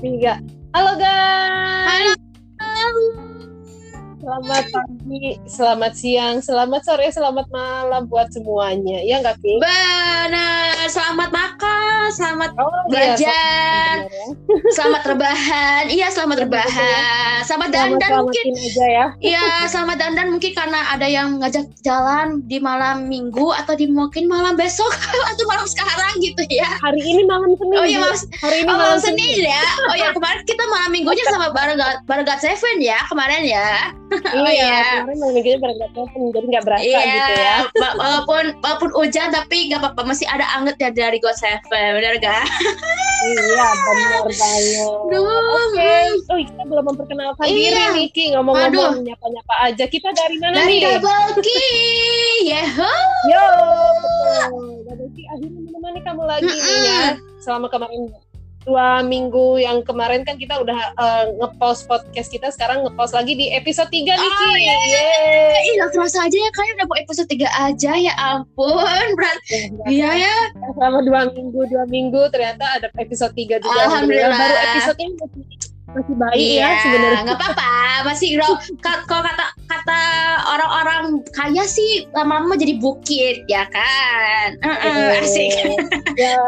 tiga. Halo guys. Selamat pagi, selamat siang, selamat sore, selamat malam buat semuanya. Ya nggak Pi? Benar. Selamat makan, selamat Oh, iya, belajar, selamat ya. selamat rebahan. Iya, selamat rebahan. Selamat dandan Selamat mungkin. aja ya. Iya, selamat dandan mungkin karena ada yang ngajak jalan di malam minggu atau di mungkin malam besok atau malam sekarang gitu ya. Hari ini malam Senin. Oh iya, Bu. malam, Hari ini oh, malam malam Senin ya. Oh ya, kemarin kita malam minggunya sama bareng bareng God Seven ya kemarin ya. Iya, Oh, iya. kemarin malam minggunya berangkat telepon, jadi nggak berasa Iya, gitu ya. wa- walaupun walaupun hujan tapi nggak apa-apa masih ada anget ya dari God Seven, benar gak? Iya, benar banget. Duh, Oke, oh kita belum memperkenalkan Iya. diri nih, Ki. Ngomong-ngomong, nyapa-nyapa aja. Kita dari mana dari nih? Double Key, yeho. Yo. Double Ki akhirnya menemani kamu lagi nih Mm-mm. ya. Selama kemarin dua minggu yang kemarin kan kita udah eh, ngepost podcast kita sekarang ngepost lagi di episode 3 nih Oh, Ki. iya. Yeay. Ih, nggak terasa aja ya kayak udah mau episode 3 aja ya ampun. Berat. Iya ya. Selama dua minggu, dua minggu ternyata ada episode 3 juga. Alhamdulillah. Baru episode ini masih, baik Iya, ya sebenarnya. nggak apa-apa. Masih grow. Ka- Kalau kata kata orang-orang kaya sih lama-lama jadi bukit ya kan. Heeh, asik. ya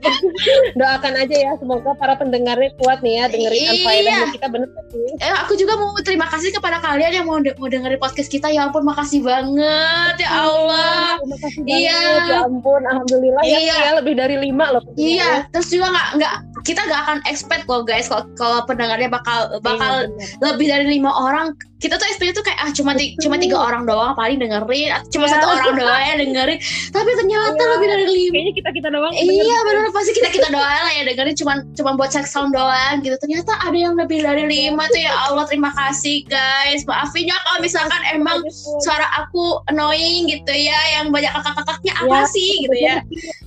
doakan aja ya semoga para pendengarnya kuat nih ya dengerin Iya. unfaedahnya kita bener Eh, aku juga mau terima kasih kepada kalian yang mau, de- mau dengerin podcast kita. Ya ampun, makasih banget ya Allah. terima kasih Iya. banget ya ampun alhamdulillah ya, Iya. ya lebih dari lima loh. Iya, terus juga nggak nggak kita nggak akan expect kok guys kalau kalau pendengarnya bakal bakal Iya, bener. lebih dari lima orang. Kita tuh expect tuh kayak ah cuma ti- cuma tiga orang doang paling dengerin, atau cuma satu orang doang yang dengerin. Tapi ternyata Iya. lebih dari lima. kayaknya kita kita doang Iya benar pasti kita kita doang lah ya dengerin cuma cuma buat check sound doang gitu. Ternyata ada yang lebih dari lima tuh ya Allah terima kasih guys. Maafin ya kalau misalkan emang suara aku annoying gitu ya yang banyak kakak-kakaknya apa Iya, sih gitu ya.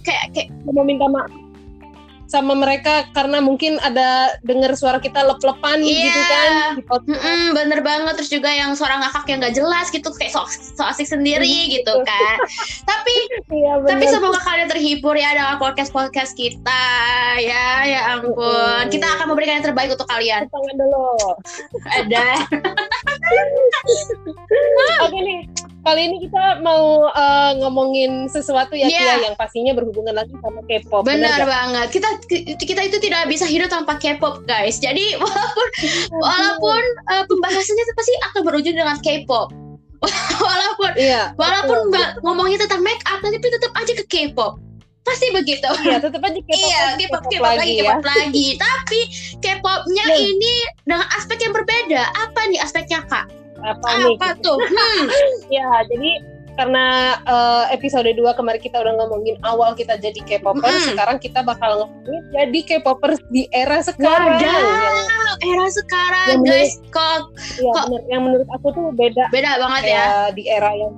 Kayak kayak mau minta maaf sama mereka karena mungkin ada dengar suara kita lep-lepan Iya. gitu kan podcast. Mm-mm, bener banget. Terus juga yang suara ngakak yang gak jelas gitu kayak so, so asik sendiri gitu kan. Tapi Iya tapi semoga kalian terhibur ya dengan podcast podcast kita. Ya ya ampun. Kita akan memberikan yang terbaik untuk kalian. Tangan dulu. Ada. Oke nih, kali ini kita mau eh, ngomongin sesuatu ya, Iya. Kia, yang pastinya berhubungan lagi sama K-pop. benar banget kita kita itu tidak bisa hidup tanpa K-pop guys jadi walaupun walaupun eh, pembahasannya itu pasti akan berujung dengan K-pop walaupun Iya. walaupun betul. mbak ngomongnya tentang make up tapi tetap aja ke K-pop pasti begitu Iya, tetap aja K-pop. Iya, K-pop, K-pop lagi, ya. K-pop lagi. Tapi K-popnya Hmm. ini dengan aspek yang berbeda. Apa nih aspeknya kak? Apa, nih? Apa tuh? Hmm. Ya, jadi karena eh, episode 2 kemarin kita udah ngomongin awal kita jadi K-popers, Mm-mm. sekarang kita bakal ngomongin jadi K-popers di era sekarang. Wadaw. Yang, Era sekarang Yang guys, kok ya, Kok- bener, yang menurut aku tuh beda beda banget ya. ya di era yang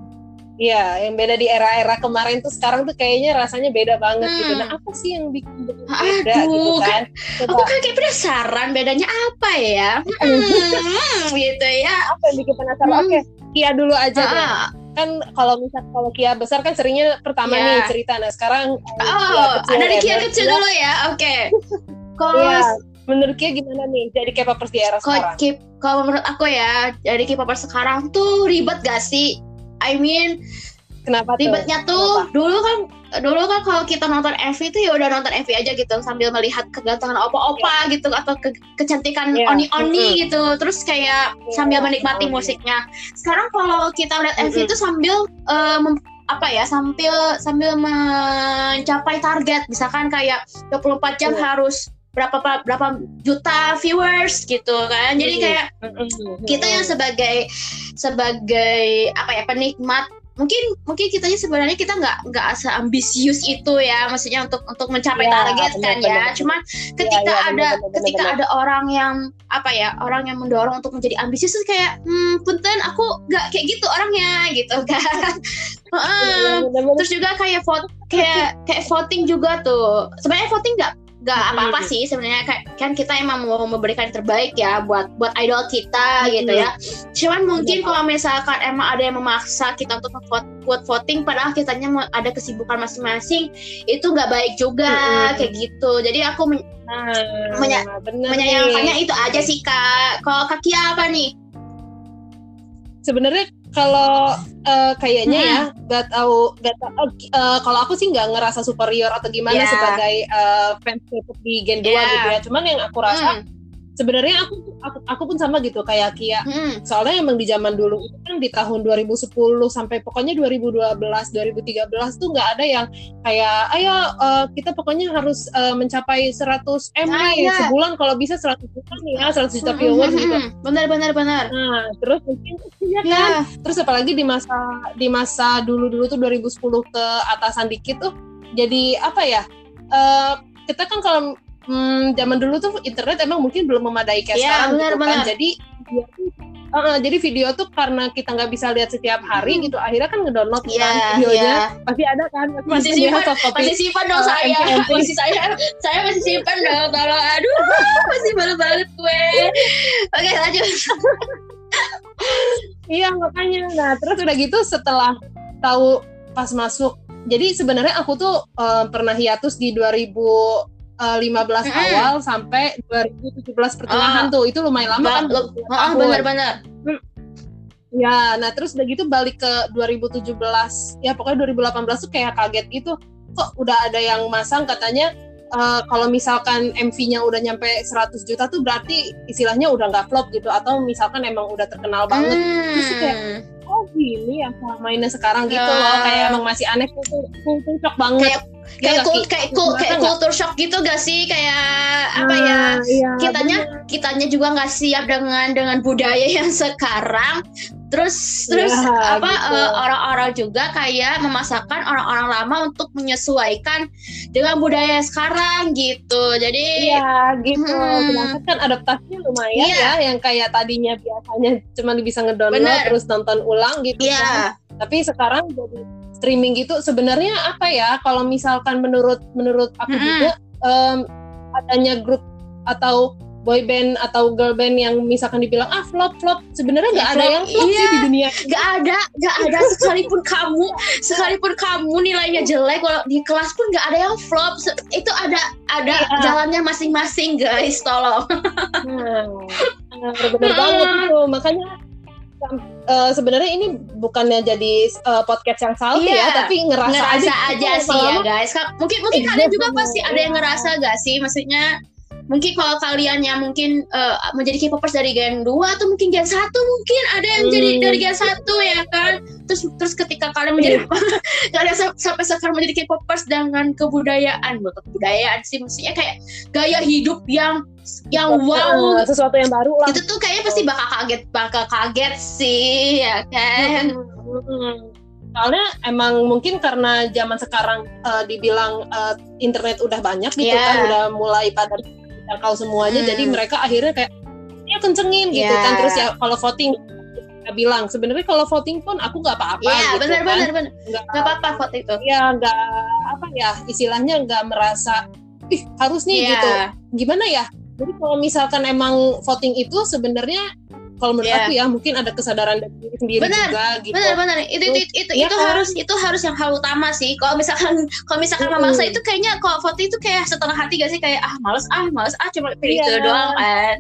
Iya, yang beda di era-era kemarin tuh sekarang tuh kayaknya rasanya beda banget gitu. Hmm. Nah, apa sih yang bikin beda gitu Aduh, kan? Aku Coba kan kayak penasaran bedanya apa ya? Hmm, gitu ya. apa yang bikin penasaran? Hmm. Oke, Kia dulu aja deh. Ah, Kan kalau misal kalau Kia besar kan seringnya pertama Iya. nih cerita. Nah, sekarang eh, Oh, dari ya. Kia kecil Kia- dulu ya. Oke. Kalau Iya. Menurut Kia gimana nih jadi K-popers di era sekarang? Kalau menurut aku ya, dari K-popers sekarang tuh ribet gak sih? I mean, Kenapa tuh? ribetnya tuh dulu kan dulu kan kalau kita nonton MV itu ya udah nonton MV aja gitu sambil melihat kegantengan opa-opa gitu atau ke- kecantikan Iya, oni-oni gitu terus kayak Iya, sambil menikmati betul. musiknya sekarang kalau kita lihat MV Mm-mm. itu sambil mem- apa ya sambil sambil mencapai target misalkan kayak 24 jam Iya. harus berapa berapa juta viewers gitu kan jadi Iya. kayak Mm-mm. kita yang sebagai sebagai apa ya penikmat mungkin mungkin kitanya sebenarnya kita nggak nggak seambisius itu ya maksudnya untuk untuk mencapai Ya, target kan ya benar-benar. cuman ketika ya, ada benar-benar, ketika benar-benar. ada orang yang apa ya orang yang mendorong untuk menjadi ambisius kayak hmm punten aku nggak kayak gitu orangnya gitu kan Heeh. Iya, benar-benar. terus juga kayak vote kayak kayak voting juga tuh sebenarnya voting nggak nggak Hmm. apa-apa sih sebenarnya. Kan kita emang mau memberikan yang terbaik ya buat buat idol kita gitu ya. Cuman mungkin Benar. kalau misalkan emang ada yang memaksa kita untuk vote buat voting padahal kitanya mau ada kesibukan masing-masing itu nggak baik juga. Kayak gitu. Jadi aku men- Nah, Menya- menyayangkannya nih. itu aja sih kak. Kalau kaki apa nih? Sebenarnya kalau eh, kayaknya Hmm. ya, gak tahu, gak tahu. eh, kalau aku sih nggak ngerasa superior atau gimana Ya. sebagai eh, fans K-pop di Gen 2 Ya. gitu ya. Cuman yang aku rasa Hmm, sebenarnya aku, aku aku pun sama gitu kayak Kia. hmm. Soalnya emang di zaman dulu itu kan di tahun 2010 sampai pokoknya 2012, 2013 tuh nggak ada yang kayak ayo eh, kita pokoknya harus eh, mencapai 100 M Ah, iya. sebulan kalau bisa 100 juta nih ya, 100 juta Hmm, viewers hmm, gitu. hmm. benar benar benar Nah, terus mungkin ya kan ya terus apalagi di masa di masa dulu-dulu tuh 2010 ke atasan dikit tuh jadi apa ya eh, kita kan kalau hmm, zaman dulu tuh internet emang mungkin belum memadai kayak Iya, sekarang benar, gitu kan. benar. jadi eh, jadi video tuh karena kita nggak bisa lihat setiap hari gitu akhirnya kan ngedownload Iya, kan videonya. iya. pasti ada kan Masih simpan, masih simpan dong Eh, saya. Masih saya saya masih simpan dong tolong. Aduh masih baru banget gue. Oke lanjut. Iya makanya. Nah terus udah gitu setelah tahu pas masuk, jadi sebenarnya aku tuh eh, pernah hiatus di 2015 Mm-mm. awal sampai 2017 pertengahan tuh. Itu lumayan lama kan. Ba- oh, tahun. benar-benar Ya, nah terus udah gitu balik ke 2017. Ya pokoknya 2018 tuh kayak kaget gitu. Kok udah ada yang masang katanya eh, kalau misalkan MV-nya udah nyampe 100 juta tuh berarti istilahnya udah nggak flop gitu atau misalkan emang udah terkenal banget Terus kayak, Hmm. oh gini ya mainnya sekarang gitu Ya. loh kayak emang masih aneh kultur kultur shock banget Kayak- Ya kayak kul- Ki? kayak kul- kayak nggak? culture shock gitu gak sih kayak apa ya Nah, iya, kitanya bener. kitanya juga nggak siap dengan dengan budaya yang sekarang terus terus Ya, apa gitu. eh, orang-orang juga kayak memasakkan orang-orang lama untuk menyesuaikan dengan budaya sekarang gitu jadi Iya gitu. Hmm. Kan adaptasinya lumayan Iya. ya, yang kayak tadinya biasanya cuma bisa ngedownload Bener. terus nonton ulang gitu. kan. Iya, Tapi sekarang jadi streaming gitu sebenarnya apa ya? Kalau misalkan menurut menurut aku Mm-mm. juga em, adanya grup atau boy band atau girl band yang misalkan dibilang ah flop flop sebenarnya nggak ada yang flop iya. sih di dunia nggak ada nggak ada sekalipun kamu sekalipun kamu nilainya jelek walau di kelas pun nggak ada yang flop itu ada ada Iya. jalannya masing-masing guys tolong Nah, benar banget itu. Makanya eh, sebenarnya ini bukannya jadi eh, podcast yang salty Iya, ya, tapi ngerasa, ngerasa aja gitu, sih ya guys. Mungkin mungkin Iya, kalian juga pasti ada yang ngerasa gak sih? Maksudnya mungkin kalau kalian yang mungkin eh, menjadi K-popers dari Gen 2 atau mungkin Gen 1 mungkin ada yang jadi Hmm. dari Gen 1 ya kan terus terus ketika kalian menjadi kalian sa- sampai sekarang menjadi K-popers dengan kebudayaan bukan kebudayaan sih maksudnya kayak gaya hidup yang yang wow sesuatu yang baru lah. itu tuh kayaknya pasti bakal kaget bakal kaget sih ya kan Mm-mm. Soalnya emang mungkin karena zaman sekarang eh, dibilang eh, internet udah banyak gitu Iya. kan, udah mulai pada kau semuanya, Hmm. jadi mereka akhirnya kayak ya kencengin gitu Iya. kan. Terus ya kalau voting kita bilang sebenarnya kalau voting pun aku nggak apa-apa Iya gitu benar kan. benar benar Nggak- apa-apa foto itu ya nggak apa ya istilahnya nggak merasa ih harus nih Iya. gitu gimana ya jadi kalau misalkan emang voting itu sebenarnya kalau menurut Iya. aku ya mungkin ada kesadaran dari diri sendiri Benar, juga gitu. Benar benar. Itu itu itu, Iya itu kan? harus itu harus yang hal utama sih. Kalau misalkan kalau misalkan Mm-mm. memaksa itu kayaknya kalau foto itu kayak setengah hati gak sih? Kayak ah males ah males ah cuma pilih Iya. itu doang kan?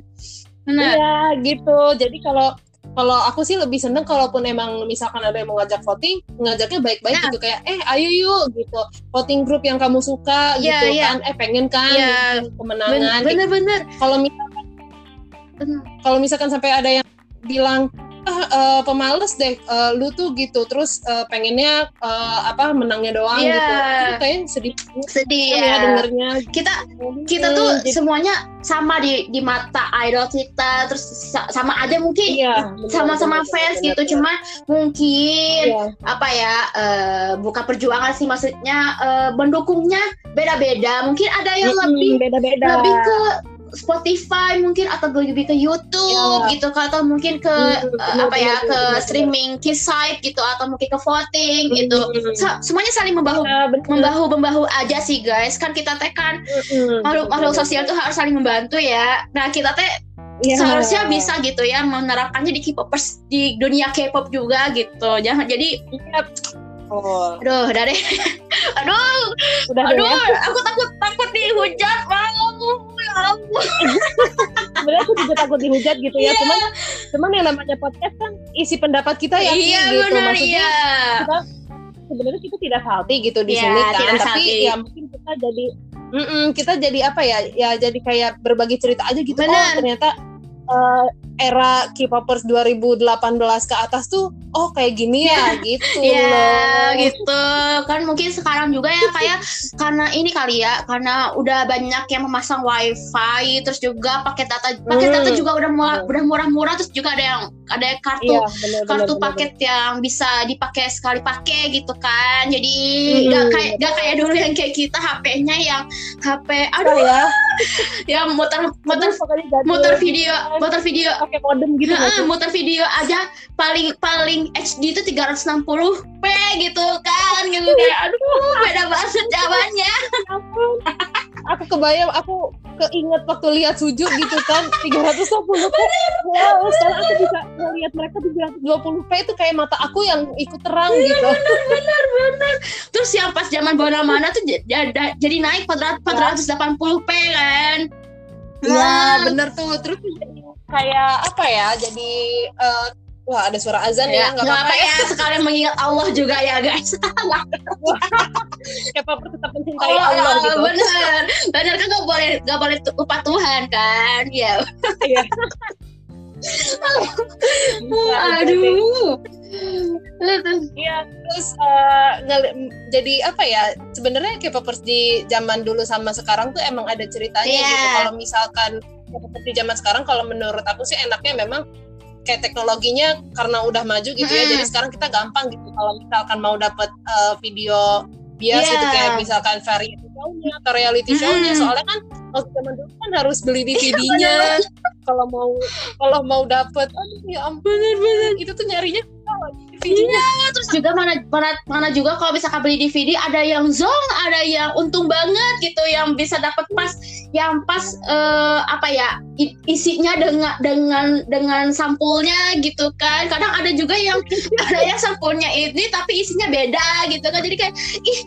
Benar. Iya gitu. Jadi kalau kalau aku sih lebih seneng kalaupun emang misalkan ada yang mau ngajak voting ngajaknya baik-baik Nah. gitu. Kayak eh ayo yuk gitu. Voting grup yang kamu suka Iya, gitu iya. kan. Eh pengen kan? Iya. kemenangan benar benar. Kalau misalkan kalau misalkan sampai ada yang bilang ah eh, pemales deh eh, lu tuh gitu. Terus eh, pengennya eh, apa menangnya doang Iya. gitu itu kayaknya sedih. Sedih ya ya dengernya? Kita kita Hmm, tuh jadi- semuanya sama di di mata idol kita terus sa- sama aja mungkin iya sama-sama bener, fans bener, gitu bener. cuma mungkin Iya. apa ya eh, bukan perjuangan sih maksudnya eh, mendukungnya beda-beda. Mungkin ada yang Mm-mm, lebih beda-beda. lebih ke Spotify mungkin atau lebih ke YouTube Ya. gitu atau mungkin ke Mm, apa ya ke streaming kiss site gitu atau mungkin ke voting gitu Mm. Sa- semuanya saling membahu Ya, bener. membahu membahu aja sih guys kan kita teh kan Mm-mm. makhluk makhluk sosial tuh harus saling membantu ya nah kita teh Iya. seharusnya bisa gitu ya menerapkannya di K-popers di dunia K-pop juga gitu jangan jadi Iya. Oh, aduh udah deh aduh udah deh aduh ya. aku takut takut dihujat mau ampun. Sebenarnya aku juga takut dihujat gitu ya Iya. cuman cuman yang namanya podcast kan isi pendapat kita ya Iya gitu benar maksudnya iya. kita sebenarnya kita tidak salty gitu di Iya, sini kan tapi salty. ya mungkin kita jadi mm-mm, kita jadi apa ya ya jadi kayak berbagi cerita aja gitu Benar. oh ternyata eh, era K-popers 2018 ke atas tuh oh kayak gini ya gitu Iya loh. gitu. Kan mungkin sekarang juga ya kayak karena ini kali ya karena udah banyak yang memasang wifi terus juga paket data paket Hmm. data juga udah murah Hmm. udah murah-murah terus juga ada yang ada yang kartu iya benar kartu benar, paket yang bisa dipakai sekali pakai gitu kan. Jadi Hmm, nggak kayak nggak kayak dulu yang kayak kita HP-nya yang HP aduh. Ya yang muter muter muter video muter video pakai modem gitu Heeh, sih? muter video aja. Paling paling HD itu 360p gitu kan gitu. Kayak aduh. Beda banget zamannya ampun. aku kebayang aku keinget waktu lihat sujud gitu kan 320 p. Wow sekarang aku bisa ngelihat mereka di 320 p itu kayak mata aku yang ikut terang gitu. terus yang pas zaman bona mana tuh j- j- jadi naik 400 480p kan. Iya Nah, bener tuh. Terus jadi kayak apa ya jadi eh, wah ada suara azan ya ya nggak nggak apa-apa apa ya ya sekalian mengingat Allah juga ya guys kayak apa tetap mencintai Oh, Allah gitu bener bener kan nggak boleh nggak boleh lupa Tuhan kan ya Iya. Bisa, aduh Iya, terus m- jadi apa ya? Sebenarnya K-popers di zaman dulu sama sekarang tuh emang ada ceritanya Iya. gitu. Kalau misalkan Di zaman sekarang, kalau menurut aku sih enaknya memang kayak teknologinya karena udah maju gitu ya. Mm-mm. Jadi sekarang kita gampang gitu. Kalau misalkan mau dapat eh, video bias Iya. gitu kayak misalkan variety show-nya atau reality show-nya. Mm-mm. Soalnya kan waktu zaman dulu kan harus beli DVD-nya. kalau mau kalau mau dapat, aduh ya ampun, itu tuh nyarinya DVD-nya. terus juga mana mana mana juga kalau misalkan beli DVD ada yang zong ada yang untung banget gitu yang bisa dapat pas yang pas eh, apa ya isinya dengan dengan dengan sampulnya gitu kan kadang ada juga yang ada yang sampulnya ini tapi isinya beda gitu kan jadi kayak ih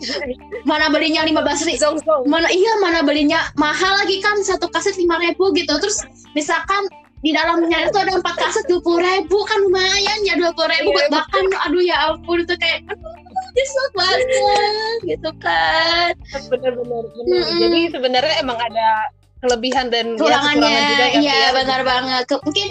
mana belinya lima belas Zong zong. mana iya mana belinya mahal lagi kan satu kaset lima ribu gitu terus misalkan di dalamnya itu ada empat kaset dua puluh ribu kan lumayan ya dua puluh ribu buat Iya, makan aduh ya ampun itu kayak nyesek banget gitu kan benar-benar benar. Mm-mm. Jadi sebenarnya emang ada kelebihan dan ya, kekurangannya juga kan iya ya. benar banget Ke- mungkin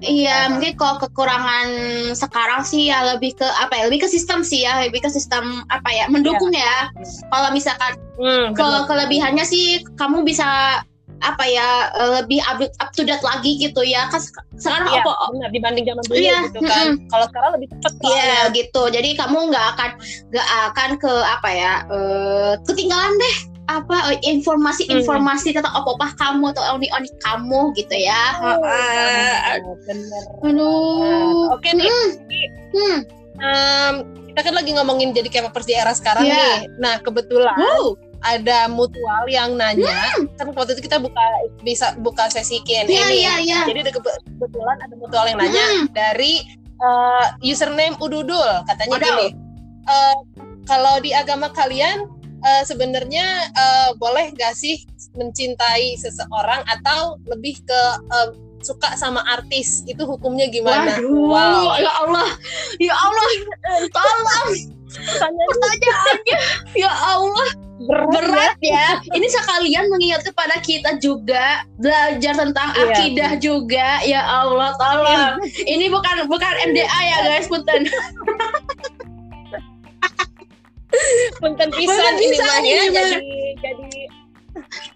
Iya, sekarang. mungkin kalau kekurangan sekarang sih ya lebih ke apa ya? Lebih ke sistem sih ya, lebih ke sistem apa ya? Mendukung ya. Kalau misalkan Hmm, ke kelebihannya sih kamu bisa apa ya eh, lebih up, up to date lagi gitu ya kan sek- sekarang Iya, apa benar dibanding zaman dulu Iya, gitu kan. Kalau sekarang lebih cepat Iya soalnya. gitu jadi kamu nggak akan nggak akan ke apa ya eh, ketinggalan deh apa eh, informasi-informasi tentang apa-apa kamu atau oni-oni kamu gitu ya Ah, benar. aduh Oke nih, hmm. em, kita kan lagi ngomongin jadi K-popers di era sekarang Iya. nih. Nah, kebetulan Wow. Ada mutual yang nanya, kan waktu itu kita buka bisa buka sesi Q&A Iya nih. iya iya Jadi ada kebe- kebetulan ada mutual yang nanya Hmm. dari eh, username Ududul katanya Waduh. gini. eh, kalau di agama kalian eh, sebenarnya eh, boleh gak sih mencintai seseorang atau lebih ke eh, suka sama artis itu hukumnya gimana? Waduh, ya Allah, ya Allah, tolong pertanyaannya, ya Allah, berat, berat ya. Ini sekalian mengingat kepada kita juga belajar tentang Iya. akidah juga, ya Allah, tolong. Ini bukan bukan MDA ya guys, punten. punten pisan ini mah ya mah. jadi jadi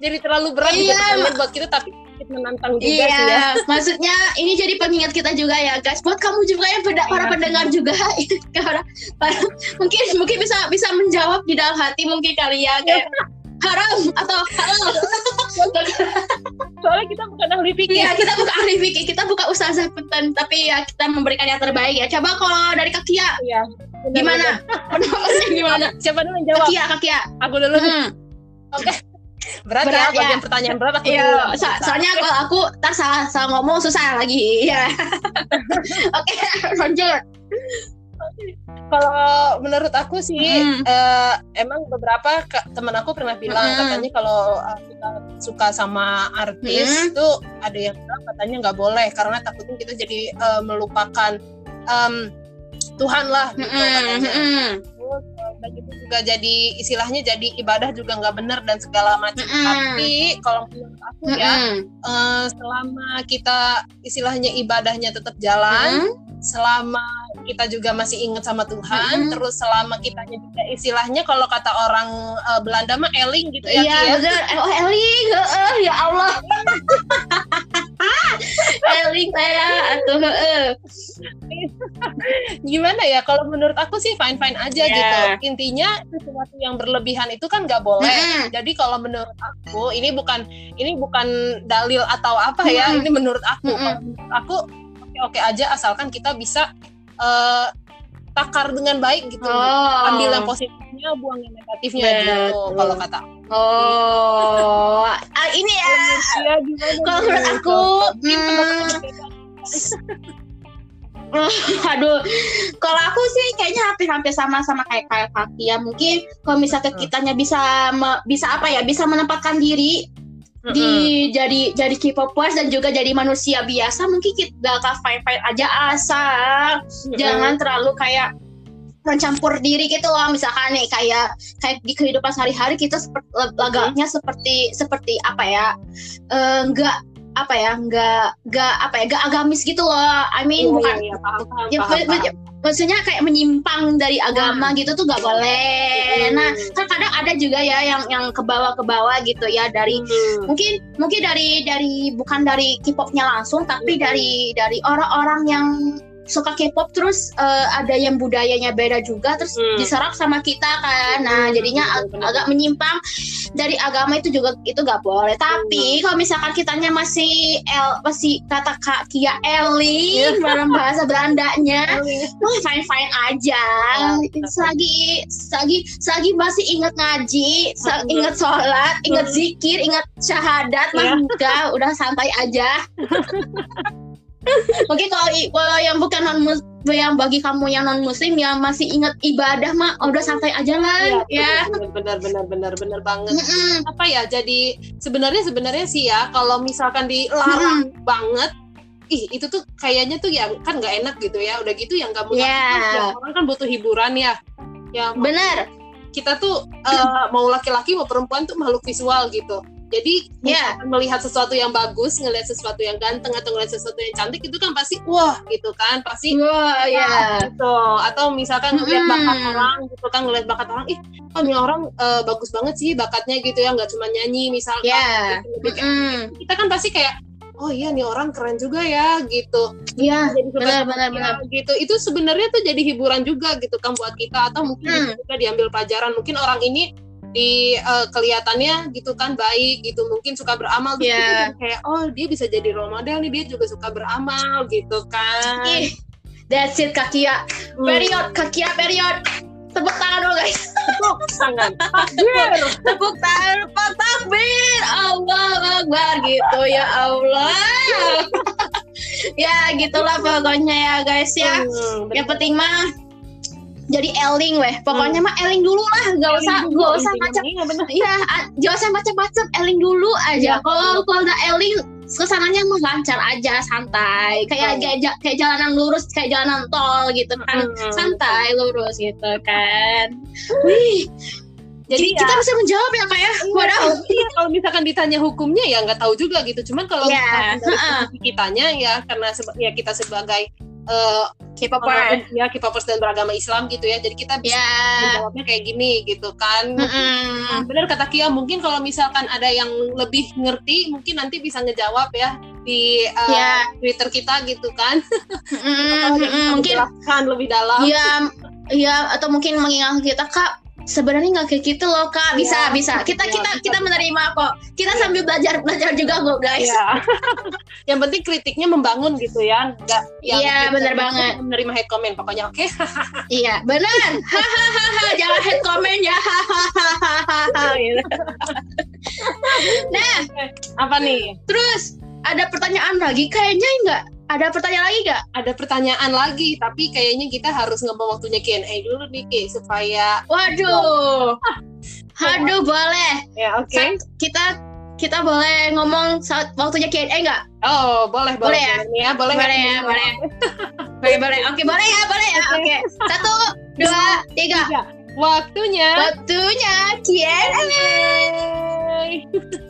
jadi terlalu berat gitu Iya, pertanyaan buat kita tapi sedikit menantang juga sih ya. Iya, maksudnya ini jadi pengingat kita juga ya guys. Buat kamu juga yang penda- para Iya. pendengar juga, para, para- mungkin mungkin bisa bisa menjawab di dalam hati mungkin kali ya kayak haram atau halal. Soalnya kita bukan ahli fikih. Iya, kita buka ahli fikih, kita buka ustazah punten, tapi ya kita memberikan yang terbaik ya. Coba kalau dari Kakia Iya. benar, gimana? Pendapatnya gimana? Siapa dulu yang jawab? Kakia, Kakia. Aku dulu. Hmm. Berat, Berat, ya, ya. bagian pertanyaan berat aku. Iya, so- soalnya kalau aku ntar salah salah ngomong susah lagi. Iya. Oke, lanjut. Kalau menurut aku sih Hmm. eh, emang beberapa teman aku pernah bilang Hmm. katanya kalau eh, kita suka sama artis Mm-mm. tuh ada yang bilang katanya nggak boleh karena takutnya kita jadi eh, melupakan em, Tuhan lah gitu Mm-mm, katanya. mm-mm. Dan itu juga jadi istilahnya jadi ibadah juga nggak benar dan segala macam Mm-mm. tapi kalau menurut aku ya Mm-mm. eh, selama kita istilahnya ibadahnya tetap jalan Mm-mm. selama kita juga masih ingat sama Tuhan, Mm-mm. terus selama kita juga istilahnya kalau kata orang eh, Belanda mah eling gitu ya, Iya ya. bener. Eh, Oh Eling, heeh, ya Allah. Eling saya atuh heeh. Gimana ya? Kalau menurut aku sih fine fine aja Iya. gitu. Intinya sesuatu yang berlebihan itu kan nggak boleh. Mm-mm. Jadi kalau menurut aku ini bukan ini bukan dalil atau apa ya. Mm-mm. Ini menurut aku. Kalau menurut aku oke oke aja asalkan kita bisa eh, takar dengan baik gitu. Oh. Ambil yang positifnya, buang yang negatifnya Betul. gitu. Kalau kata Oh, ah, ini ya. Kalau menurut aku, hmm. aduh, kalau aku sih kayaknya hampir-hampir sama sama kayak kayak kaki ya. Mungkin kalau misalnya Hmm. kitanya bisa me- bisa apa ya, bisa menempatkan diri di jadi jadi K-popers dan juga jadi manusia biasa, mungkin kita bakal fine fine aja asal Mm-mm. jangan terlalu kayak mencampur diri gitu loh misalkan nih kayak kayak di kehidupan sehari-hari kita seperti lagaknya seperti seperti apa ya eh, enggak apa ya enggak enggak apa ya enggak agamis gitu loh I mean Iya, bukan iya, iya, paham, paham, ya, paham, paham. maksudnya kayak menyimpang dari agama gitu tuh nggak boleh Hmm. nah kan kadang ada juga ya yang yang ke bawah ke bawah gitu ya dari Hmm. mungkin mungkin dari dari bukan dari K-popnya langsung tapi Mhm. dari dari orang-orang yang suka K-pop terus eh, ada yang budayanya beda juga terus Hmm. diserap sama kita kan nah Hmm, jadinya ag- agak menyimpang dari agama itu juga itu nggak boleh tapi Hmm. kalau misalkan kitanya masih el masih kata kak Kia Eli Iya. dalam bahasa Belandanya oh fine fine aja Ya, selagi selagi selagi masih ingat ngaji Hmm. ingat sholat ingat Hmm. zikir ingat syahadat mah Ya. enggak udah santai aja Mungkin kalau kalau yang bukan non mus yang bagi kamu yang non muslim yang masih ingat ibadah mah oh, udah santai aja lah ya. benar benar benar benar benar banget Mm-mm. apa ya jadi sebenarnya sebenarnya sih ya kalau misalkan dilarang banget ih itu tuh kayaknya tuh ya kan nggak enak gitu ya udah gitu yang nggak butuh Ya. ya, orang kan butuh hiburan ya ya Bener. kita tuh eh, mau laki-laki mau perempuan tuh makhluk visual gitu jadi Ya. misalkan melihat sesuatu yang bagus ngelihat sesuatu yang ganteng atau ngelihat sesuatu yang cantik itu kan pasti wah gitu kan pasti Wah ya. gitu atau misalkan ngeliat Mm-mm. bakat orang gitu kan ngeliat bakat orang ih oh ini orang eh, bagus banget sih bakatnya gitu ya nggak cuma nyanyi misalkan Ya. gitu. Kayak- Mm-mm. kita kan pasti kayak oh iya nih orang keren juga ya gitu Ya. jadi suka Benar benar benar. gitu itu sebenarnya tuh jadi hiburan juga gitu kan buat kita atau mungkin Hmm. juga diambil pelajaran mungkin orang ini di eh, kelihatannya gitu kan baik gitu mungkin suka beramal terus Ya. kita jadi kayak oh dia bisa jadi role model nih dia juga suka beramal gitu kan Ih, That's it Kakia. Hmm. Period Kakia period. Tepuk tangan dulu guys. Tepuk tangan takbir Tepuk tangan Pak takbir. Allah Akbar gitu ya Allah. ya gitulah pokoknya ya guys ya. Hmm, Yang penting mah jadi eling weh. Pokoknya mah eling dulu lah, nggak usah nggak usah macam Iya. Iya, nggak usah macam-macam, eling dulu aja. Iya. Kalau kalau udah eling, ke sananya mah lancar aja, santai. Kayak kayak, kayak jalanan lurus, kayak jalanan tol gitu kan, Hmm. santai lurus gitu kan. Wih, Jadi kita ya, bisa menjawab ya kak ya? Waduh. kalau, iya, kalau misalkan ditanya hukumnya ya nggak tahu juga gitu. Cuman kalau Iya, heeh. posisi kitanya ya karena seba- ya kita sebagai K-popper. orang- ya K-popers dan beragama Islam gitu ya. Jadi kita bisa Ya. menjawabnya kayak gini gitu kan. Mm-mm. Bener kata Kia, mungkin kalau misalkan ada yang lebih ngerti, mungkin nanti bisa ngejawab ya di eh, Ya. Twitter kita gitu kan. Mm-mm. bisa Mungkin lebih dalam. Iya, iya atau mungkin mengingat kita kak sebenarnya nggak kayak gitu loh kak bisa Iya, bisa kita iya, kita bisa. kita menerima kok kita sambil belajar belajar juga kok guys Iya. yang penting kritiknya membangun gitu ya, enggak yang Iya, kita bener banget. menerima hate comment pokoknya oke. iya benar hahaha jangan hate comment ya gitu. nah Apa nih? terus ada pertanyaan lagi kayaknya enggak ada pertanyaan lagi nggak Ada pertanyaan lagi, tapi kayaknya kita harus ngomong waktunya Q&A dulu nih Ki, supaya waduh aduh boleh ya oke. Sa- kita kita boleh ngomong saat waktunya Q&A nggak? Oh, boleh, boleh. Boleh ya? Ya, boleh. Boleh ya, boleh. Boleh, boleh. Oke, boleh ya, boleh ya. Oke. Satu, dua, tiga. Tiga. Waktunya. Waktunya Q&A.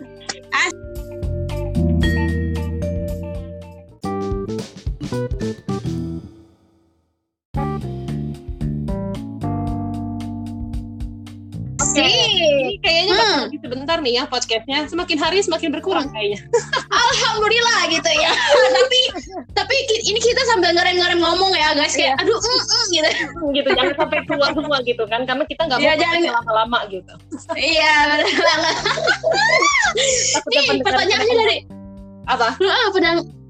Ini kayaknya bakal Hmm. lebih sebentar nih ya podcastnya. Semakin hari semakin berkurang kayaknya. Alhamdulillah gitu ya. tapi tapi ini kita sambil ngerem-ngerem ngomong ya guys kayak aduh mm, mm, gitu. gitu, jangan sampai keluar semua gitu kan. Karena kita nggak mau jangan- podcast lama-lama gitu. Iya benar banget. Nih pertanyaannya dari apa? ah,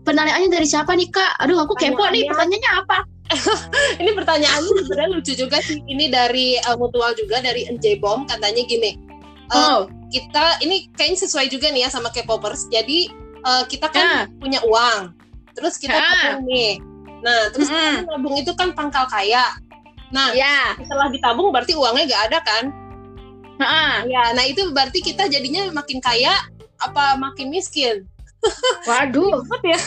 pertanyaannya dari siapa nih kak? Aduh aku kepo nih Pertanyaannya- pertanyaannya apa? Ini pertanyaannya sebenarnya lucu juga sih. Ini dari uh, mutual juga dari NJ Bom katanya gini. Uh, Oh, kita ini kayaknya sesuai juga nih ya sama K-popers. Jadi uh, kita kan ya. punya uang, terus kita Ah. tabung nih. Nah, terus Mm-mm. kita nabung itu kan pangkal kaya. Nah, Ya. setelah ditabung berarti uangnya nggak ada kan? Ah, Ya, nah itu berarti kita jadinya makin kaya apa makin miskin? waduh. Ya?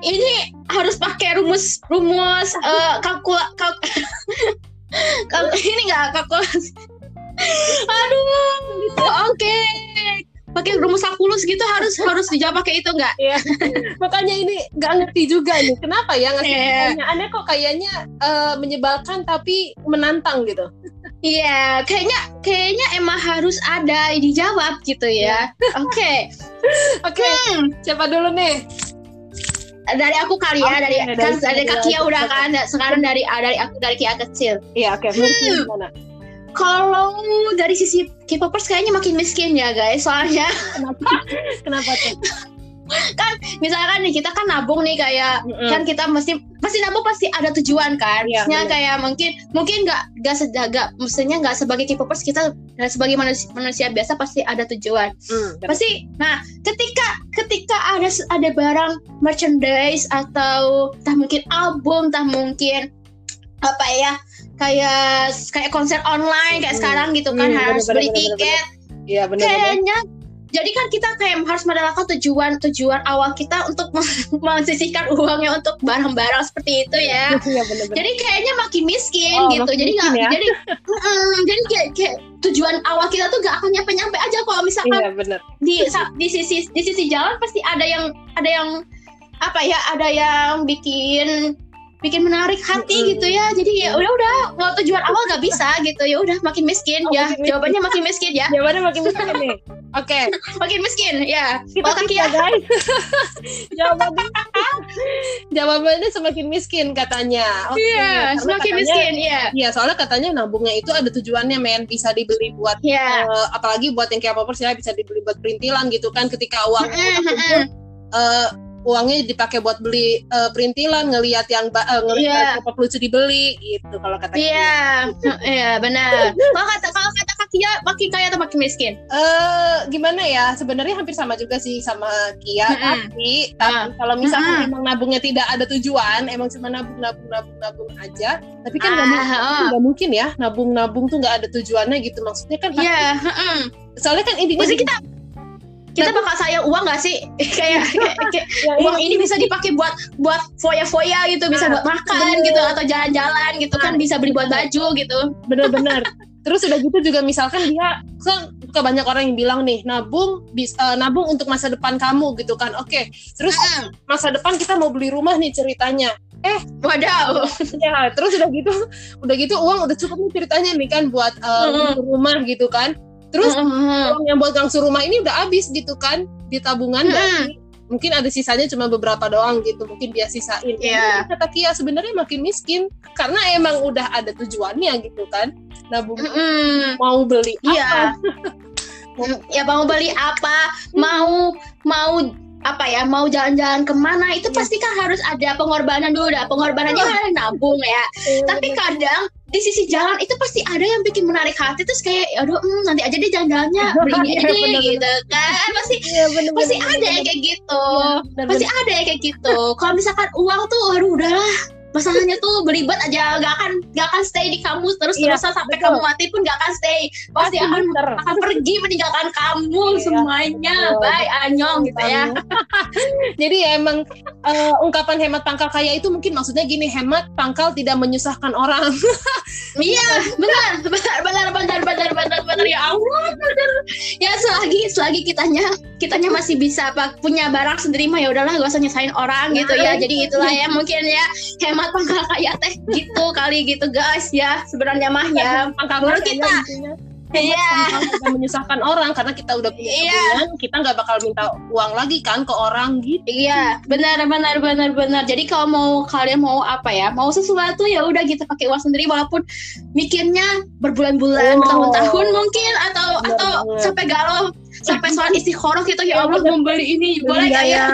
Ini harus pakai rumus rumus eh kalkul kalk kal- ini enggak kalkulasi. Aduh. Oke. Pakai rumus kalkulus gitu harus harus dijawab pakai itu enggak? Iya. Makanya ini nggak ngerti juga nih. Kenapa ya ngasih Iya. pertanyaannya kok kayaknya eh, menyebalkan tapi menantang gitu. Iya, kayaknya kayaknya emang harus ada dijawab gitu ya. Oke. Oke, Hmm, siapa dulu nih? Dari aku kali ya, Oke, dari dari kan dari Kakia aja. udah kan, sekarang dari ah, dari aku dari Kia kecil. Iya, oke. Menurut Hmm. gimana? Kalau dari sisi K-popers kayaknya makin miskin ya guys, soalnya Kenapa? Kenapa tuh? misalkan nih kita kan nabung nih kayak Mm-mm. kan kita mesti pasti nabung pasti ada tujuan kan. Iya, Maksudnya benar. kayak mungkin mungkin nggak nggak sedaga, maksudnya nggak sebagai K-popers kita dan sebagai manusia, manusia biasa pasti ada tujuan. Hmm, pasti nah ketika ketika ada ada barang merchandise atau entah mungkin album entah mungkin apa ya kayak kayak konser online kayak Hmm. sekarang gitu kan Hmm, harus bener, beli bener, bener, tiket Iya benar. kayaknya jadi kan kita kayak harus merelakan tujuan tujuan awal kita untuk mensisihkan uangnya untuk barang-barang seperti itu ya Iya jadi kayaknya makin miskin Oh, gitu makin jadi nggak ya. jadi mm, jadi kayak, kayak tujuan awal kita tuh gak akan nyampe nyampe aja kalau misalkan Iya benar. di di sisi di sisi jalan pasti ada yang ada yang apa ya ada yang bikin bikin menarik hati gitu ya. Jadi ya udah udah mau tujuan awal nggak bisa gitu. Ya udah makin miskin Oh, ya. makin miskin. jawabannya makin miskin ya. Jawabannya makin miskin nih. Oke, makin miskin ya. Kita Kaki bisa guys. Jawabannya jawabannya semakin miskin katanya. Oke, iya karena semakin katanya- miskin ya Iya, soalnya katanya nabungnya itu ada tujuannya men. Bisa dibeli buat ya eh, apalagi buat yang kayak popers ya. Bisa dibeli buat perintilan gitu kan ketika uang udah kumpul, eh, uangnya dipakai buat beli eh, perintilan ngelihat yang ba- eh, ngelihat Iya. apa lucu dibeli gitu kalau kata iya iya benar kalau kata kalau kata Kakia makin kaya atau makin miskin Eh gimana ya sebenarnya hampir sama juga sih sama Kia Mm-mm. tapi tapi Ah. kalau misalkan Mm-mm. emang nabungnya tidak ada tujuan emang cuma nabung nabung nabung nabung aja tapi kan nggak Ah, mungkin, nggak mungkin ya nabung nabung tuh nggak ada tujuannya gitu maksudnya kan iya heeh. soalnya kan intinya Maksudnya kita kita bakal sayang uang gak sih? Kayak, kayak, kayak Ya, uang iya, ini bisa dipakai buat buat foya-foya gitu bisa Nah, buat makan bener. gitu atau jalan-jalan gitu kan Nah, bisa beli buat baju gitu. Bener-bener. Terus udah gitu juga misalkan dia kan suka banyak orang yang bilang nih nabung bis, eh, nabung untuk masa depan kamu gitu kan. Oke terus masa depan kita mau beli rumah nih ceritanya. Wadaw ya terus udah gitu udah gitu uang udah cukup nih ceritanya nih kan buat eh, Mm-mm. untuk rumah gitu kan terus uang yang buat langsung rumah ini udah habis gitu kan di tabungan berarti mungkin ada sisanya cuma beberapa doang gitu mungkin dia sisain. Iya. Jadi kata Kia sebenarnya makin miskin karena emang udah ada tujuannya gitu kan. Nabung Mm-mm. mau beli iya. apa? Ya mau beli apa? Mau mau apa ya mau jalan-jalan ke mana itu Iya. pasti kan harus ada pengorbanan dulu dah pengorbanannya kan nabung ya tapi kadang di sisi jalan itu pasti ada yang bikin menarik hati terus kayak aduh hmm, nanti aja deh jalan-jalannya beli ini aja deh Bener-bener. gitu kan pasti Iya, bener, pasti bener, ada bener, bener. kayak gitu Iya, bener, pasti bener. ada yang kayak gitu kalau misalkan uang tuh aduh udahlah masalahnya tuh belibet aja gak akan gak akan stay di kamu terus Iya, terusan sampai betul. kamu mati pun gak akan stay pasti akan bener. akan pergi meninggalkan kamu Iya, semuanya betul. bye anyong gitu ya Jadi ya emang eh, ungkapan hemat pangkal kaya itu mungkin maksudnya gini hemat pangkal tidak menyusahkan orang. iya benar benar benar benar benar benar benar ya Allah benar ya selagi selagi kitanya kitanya masih bisa apa punya barang sendiri mah ya udahlah gak usah nyusahin orang gitu ya jadi itulah ya mungkin ya hemat pangkal kaya teh gitu kali gitu guys ya sebenarnya mah ya kaya kita. Iya. Tidak menyusahkan orang karena kita udah punya Iya. tabungan, kita nggak bakal minta uang lagi kan ke orang gitu. Iya, benar benar benar benar. Jadi kalau mau kalian mau apa ya, mau sesuatu ya udah kita pakai uang sendiri walaupun mikirnya berbulan-bulan, Oh. bertahun-tahun mungkin atau Benar atau banget. sampai galau, sampai sholat istikharah gitu ya Allah mau beli ini, boleh nggak nggak ya?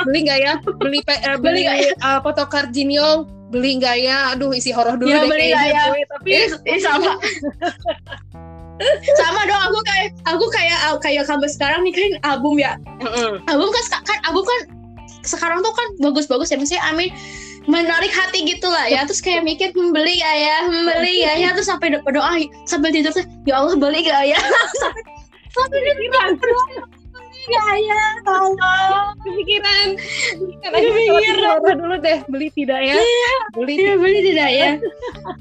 beli nggak ya beli pe- eh, beli nggak ya? eh, photocard Jinyoung beli nggak ya aduh isi horor dulu Ya, deh beli nggak ya? gue. tapi ih, sama. sama dong aku kayak aku kayak kayak kamu sekarang nih kan album ya album kan kan album kan sekarang tuh kan bagus-bagus ya maksudnya Amin menarik hati gitu lah ya terus kayak mikir "Hmm, beli gak ya Hmm, beli gak ya terus sampai do- berdoa sampai tidur tuh ya Allah beli gak ya sampai kepikiran. beli gak ya Allah kepikiran. Kepikiran. Horor dulu deh beli tidak ya? Beli ya beli tidak ya?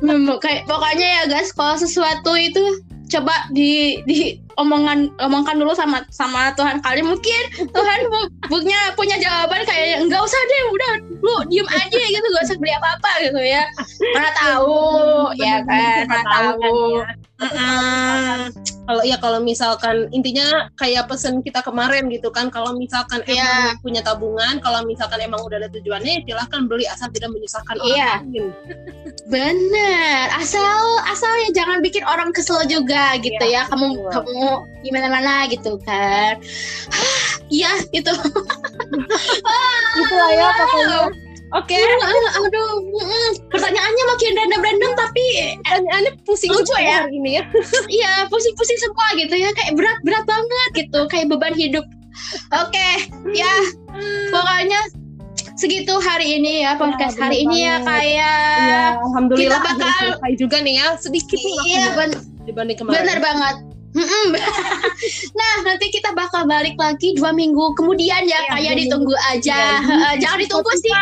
Hmm, kayak pokoknya ya guys kalau sesuatu itu coba di di omongan omongkan dulu sama sama Tuhan kali. Mungkin Tuhan pu- punya punya jawaban kayak enggak usah deh udah lu diem aja gitu gak usah beli apa apa gitu ya. Mana tahu ya kan? Mana tahu Mm-mm. kalau ya kalau misalkan intinya kayak pesen kita kemarin gitu kan kalau misalkan Iya. emang punya tabungan kalau misalkan emang udah ada tujuannya ya silahkan beli asal tidak menyusahkan Iya. orang lain bener asal asal ya jangan bikin orang kesel juga gitu Iya, ya kamu betul. kamu gimana mana gitu kan iya gitu gitu lah ya pokoknya oke. Ah, aduh mm-mm. pertanyaannya makin random-random tapi pertanyaannya pusing Lucu ya? hari ini ya. Iya pusing-pusing semua gitu ya. Kayak berat-berat banget gitu. Kayak beban hidup. Oke ya. Pokoknya segitu hari ini ya podcast bener hari ini ya kayak Ya, alhamdulillah kita bakal- selesai juga nih ya. Sedikit iya. ben- dibanding kemarin. Bener banget. Nah nanti kita bakal balik lagi dua minggu kemudian ya Iya, kayak dua ditunggu aja. Iya, Heeh, jangan ditunggu sih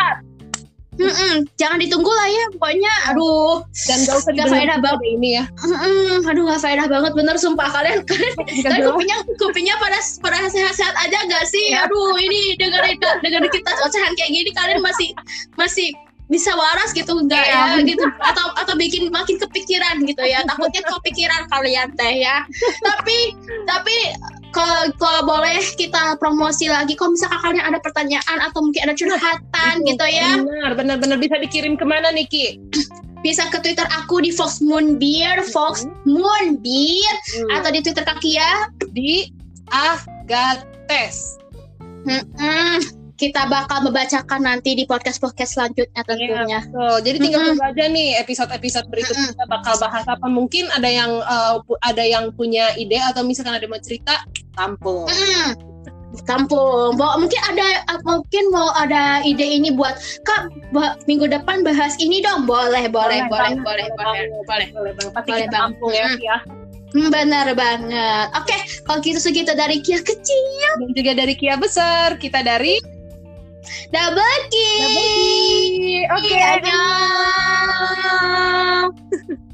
Mm-mm. jangan ditunggu lah ya pokoknya aduh dan gak usah didengar faedah banget. ini ya Mm-mm. aduh gak faedah banget bener sumpah kalian kalian Tapi jelas, kupingnya kupingnya pada pada sehat-sehat aja gak sih? Ya. Aduh, ini dengerin dengerin kita ocehan kayak gini kalian masih masih bisa waras gitu enggak Iya. ya gitu atau atau bikin makin kepikiran gitu ya takutnya kepikiran kalian teh ya tapi tapi kalau boleh kita promosi lagi kalau misalkan kalian ada pertanyaan atau mungkin ada curhatan gitu ya benar benar benar bisa dikirim ke mana nih Ki bisa ke twitter aku di Fox Moon Beer Fox Moon Beer Hmm. atau di twitter Kakia di Agates Mm-mm. Kita bakal membacakan nanti di podcast-podcast selanjutnya tentunya. So, jadi tinggal tunggu aja nih episode-episode berikutnya kita bakal bahas apa. Mungkin ada yang pu- ada yang punya ide atau misalkan ada yang mau cerita, tampung. Mm. Kampung, Bo- mungkin ada uh, mungkin mau ada ide ini buat kak ba- minggu depan bahas ini dong, boleh, boleh, boleh, boleh, boleh, boleh. Boleh Boleh, kita Bang. tampung ya, Mm. ya. Hmm, benar banget. Oke, kalau gitu segitu dari Kia kecil, Dan juga dari Kia besar, kita dari double Ki. Oke, Annyeong.